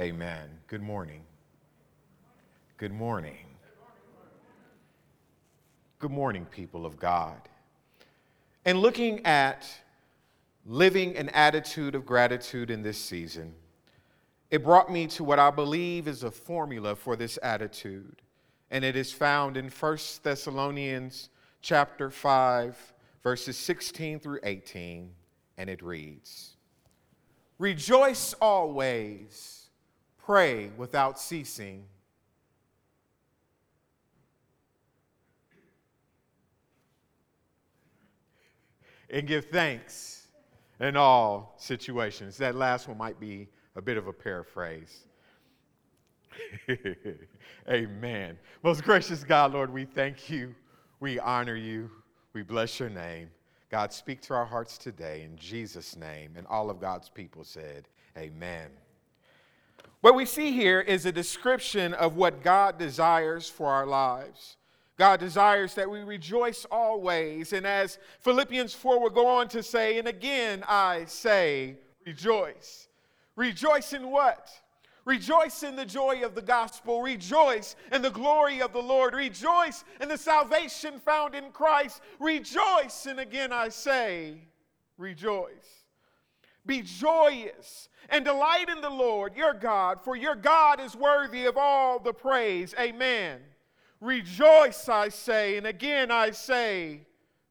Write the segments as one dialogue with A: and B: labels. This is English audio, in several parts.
A: Amen. Good morning. Good morning. Good morning, people of God. And looking at living an attitude of gratitude in this season, it brought me to what I believe is a formula for this attitude. And it is found in 1 Thessalonians chapter 5, verses 16 through 18, and it reads Rejoice always Pray without ceasing. And give thanks in all situations. That last one might be a bit of a paraphrase. Amen. Most gracious God, Lord, we thank you. We honor you. We bless your name. God, speak to our hearts today in Jesus' name. And all of God's people said, Amen. What we see here is a description of what God desires for our lives. God desires that we rejoice always. And as Philippians 4 will go on to say, and again I say, rejoice. Rejoice in what? Rejoice in the joy of the gospel. Rejoice in the glory of the Lord. Rejoice in the salvation found in Christ. Rejoice. And again I say, rejoice. Be joyous and delight in the Lord your God, for your God is worthy of all the praise. Amen. Rejoice, I say, and again I say,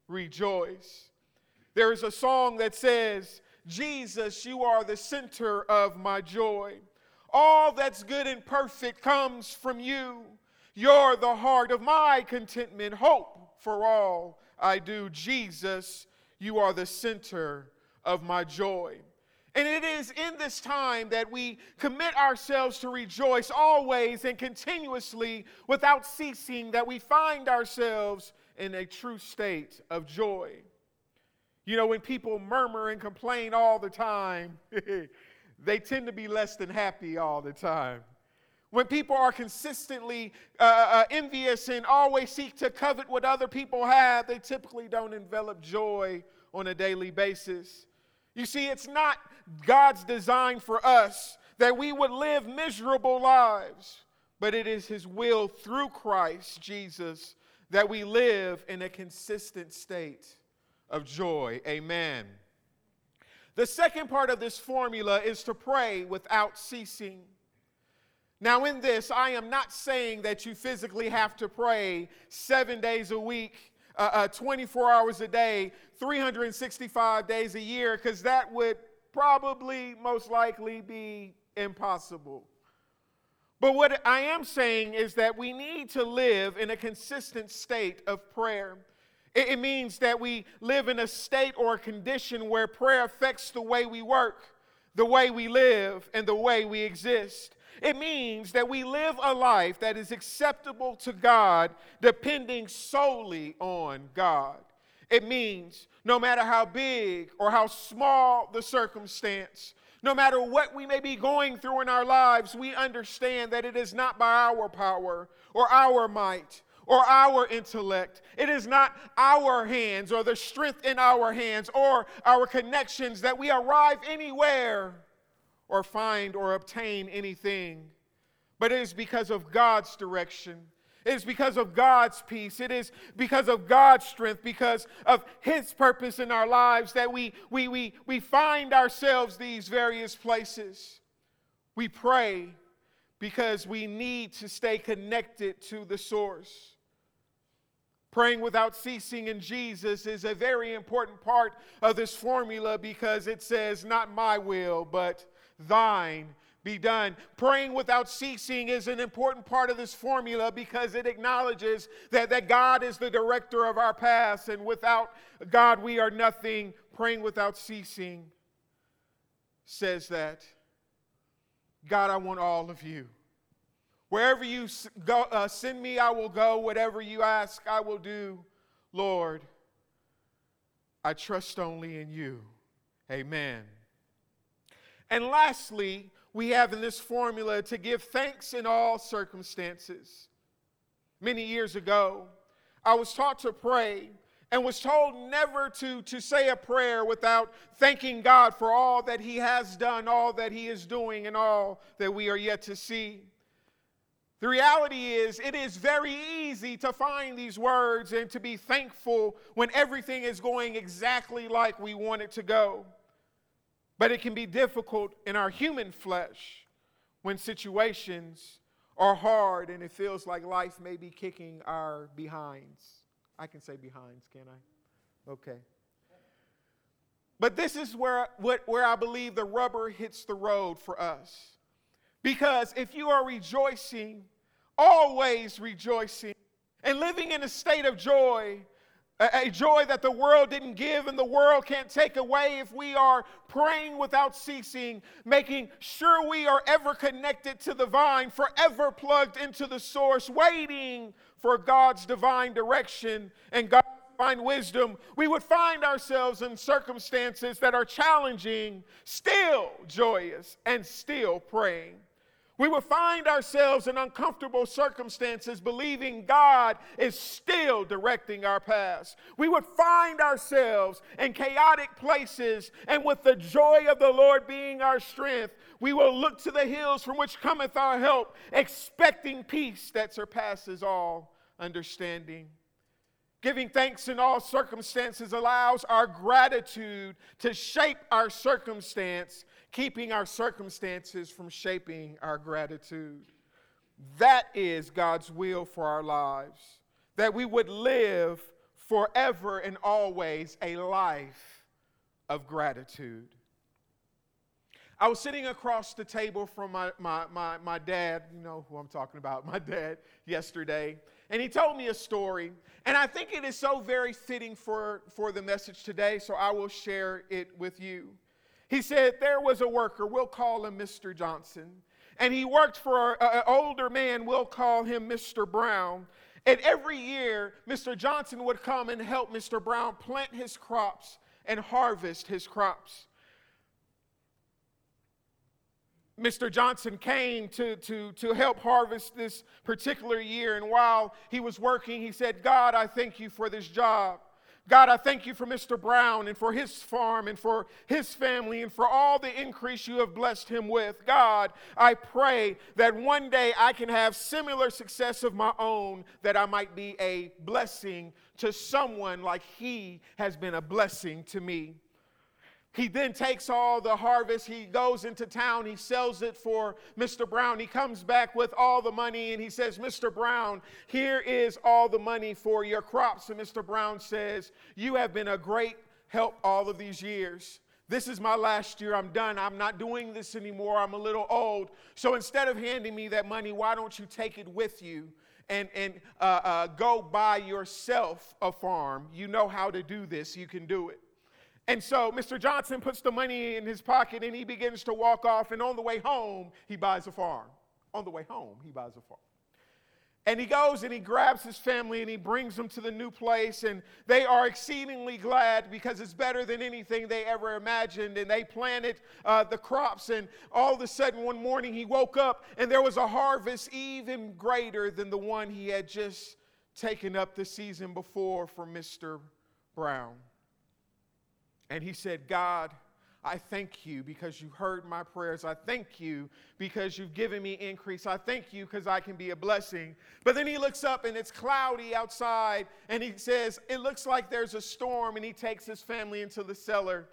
A: rejoice. There is a song that says, Jesus, you are the center of my joy. All that's good and perfect comes from you. You're the heart of my contentment, hope for all I do. Jesus, you are the center of my joy. And it is in this time that we commit ourselves to rejoice always and continuously without ceasing that we find ourselves in a true state of joy. You know, when people murmur and complain all the time, they tend to be less than happy all the time. When people are consistently uh, uh, envious and always seek to covet what other people have, they typically don't envelop joy on a daily basis. You see, it's not God's design for us that we would live miserable lives, but it is His will through Christ Jesus that we live in a consistent state of joy. Amen. The second part of this formula is to pray without ceasing. Now, in this, I am not saying that you physically have to pray seven days a week, uh, uh, 24 hours a day, 365 days a year, because that would probably most likely be impossible. But what I am saying is that we need to live in a consistent state of prayer. It, means that we live in a state or a condition where prayer affects the way we work, the way we live, and the way we exist. It means that we live a life that is acceptable to God, depending solely on God. It means no matter how big or how small the circumstance, no matter what we may be going through in our lives, we understand that it is not by our power or our might or our intellect. It is not our hands or the strength in our hands or our connections that we arrive anywhere or find or obtain anything, but it is because of God's direction it is because of God's peace. It is because of God's strength, because of His purpose in our lives that we, we, we, we find ourselves these various places. We pray because we need to stay connected to the source. Praying without ceasing in Jesus is a very important part of this formula because it says, Not my will, but thine be done. Praying without ceasing is an important part of this formula because it acknowledges that, that God is the director of our paths, and without God, we are nothing. Praying without ceasing says that God, I want all of you. Wherever you go, uh, send me, I will go. Whatever you ask, I will do. Lord, I trust only in you. Amen. And lastly, we have in this formula to give thanks in all circumstances. Many years ago, I was taught to pray, and was told never to, to say a prayer without thanking God for all that He has done, all that He is doing, and all that we are yet to see. The reality is, it is very easy to find these words and to be thankful when everything is going exactly like we want it to go. But it can be difficult in our human flesh when situations are hard and it feels like life may be kicking our behinds. I can say behinds, can I? Okay. But this is where, where I believe the rubber hits the road for us. Because if you are rejoicing, always rejoicing, and living in a state of joy, a, joy that the world didn't give and the world can't take away if we are praying without ceasing, making sure we are ever connected to the vine, forever plugged into the source, waiting for God's divine direction and God's divine wisdom, we would find ourselves in circumstances that are challenging, still joyous, and still praying. We will find ourselves in uncomfortable circumstances believing God is still directing our paths. We would find ourselves in chaotic places, and with the joy of the Lord being our strength, we will look to the hills from which cometh our help, expecting peace that surpasses all understanding. Giving thanks in all circumstances allows our gratitude to shape our circumstance keeping our circumstances from shaping our gratitude. That is God's will for our lives, that we would live forever and always a life of gratitude. I was sitting across the table from my, my, my, my dad, you know who I'm talking about, my dad, yesterday, and he told me a story. And I think it is so very fitting for, for the message today, so I will share it with you. He said there was a worker, we'll call him Mr. Johnson, and he worked for an older man, we'll call him Mr. Brown. And every year, Mr. Johnson would come and help Mr. Brown plant his crops and harvest his crops. Mr. Johnson came to, to, to help harvest this particular year. And while he was working, he said, God, I thank you for this job. God, I thank you for Mr. Brown and for his farm and for his family and for all the increase you have blessed him with. God, I pray that one day I can have similar success of my own, that I might be a blessing to someone like he has been a blessing to me. He then takes all the harvest, he goes into town, he sells it for Mr. Brown. He comes back with all the money and he says, Mr. Brown, here is all the money for your crops. And Mr. Brown says, You have been a great help all of these years. This is my last year. I'm done. I'm not doing this anymore. I'm a little old. So instead of handing me that money, why don't you take it with you and, and uh, uh, go buy yourself a farm? You know how to do this, you can do it. And so Mr. Johnson puts the money in his pocket and he begins to walk off. And on the way home, he buys a farm. On the way home, he buys a farm. And he goes and he grabs his family and he brings them to the new place. And they are exceedingly glad because it's better than anything they ever imagined. And they planted uh, the crops. And all of a sudden, one morning, he woke up and there was a harvest even greater than the one he had just taken up the season before for Mr. Brown. And he said, God, I thank you because you heard my prayers. I thank you because you've given me increase. I thank you because I can be a blessing. But then he looks up and it's cloudy outside and he says, It looks like there's a storm. And he takes his family into the cellar.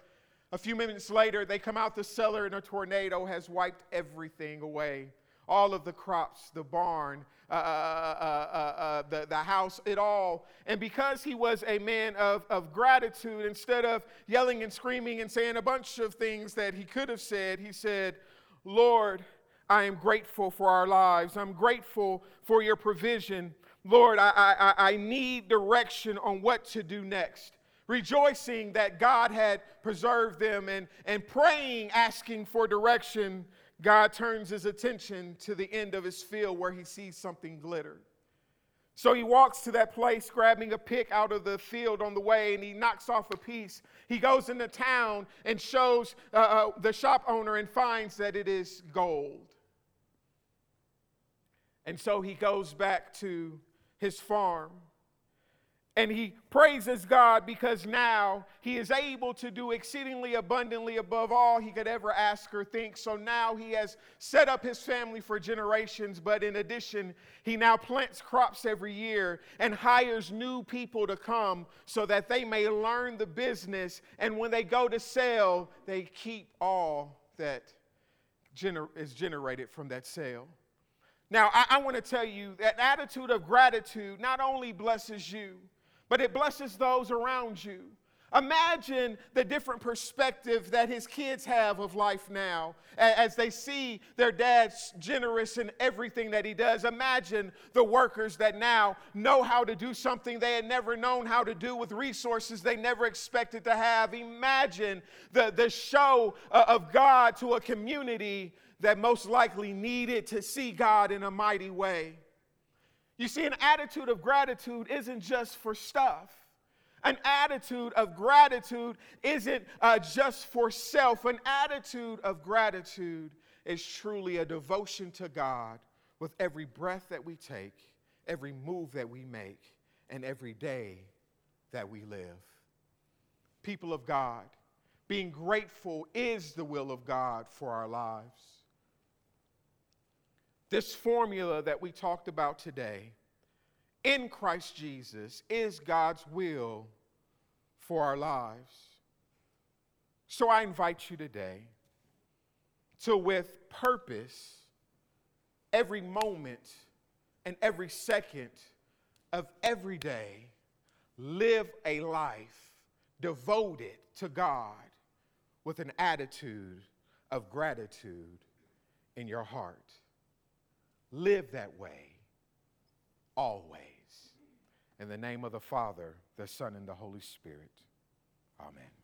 A: A few minutes later, they come out the cellar and a tornado has wiped everything away all of the crops, the barn, uh, uh, uh, the, the house, it all. And because he was a man of, of gratitude, instead of yelling and screaming and saying a bunch of things that he could have said, he said, Lord, I am grateful for our lives. I'm grateful for your provision. Lord, I, I, I need direction on what to do next rejoicing that God had preserved them and, and praying, asking for direction God turns his attention to the end of his field where he sees something glitter. So he walks to that place, grabbing a pick out of the field on the way, and he knocks off a piece. He goes into town and shows uh, uh, the shop owner and finds that it is gold. And so he goes back to his farm.
B: And he praises God because now he is able to do exceedingly abundantly above all he could ever ask or think. So now he has set up his family for generations, but in addition, he now plants crops every year and hires new people to come so that they may learn the business. And when they go to sell, they keep all that gener- is generated from that sale. Now, I, I want to tell you that attitude of gratitude not only blesses you, but it blesses those around you. Imagine the different perspective that his kids have of life now as they see their dad's generous in everything that he does. Imagine the workers that now know how to do something they had never known how to do with resources they never expected to have. Imagine the, the show uh, of God to a community that most likely needed to see God in a mighty way. You see, an attitude of gratitude isn't just for stuff. An attitude of gratitude isn't uh, just for self. An attitude of gratitude is truly a devotion to God with every breath that we take, every move that we make, and every day that we live. People of God, being grateful is the will of God for our lives. This formula that we talked about today in Christ Jesus is God's will for our lives. So I invite you today to, with purpose, every moment and every second of every day, live a life devoted to God with an attitude of gratitude in your heart. Live that way always. In the name of the Father, the Son, and the Holy Spirit. Amen.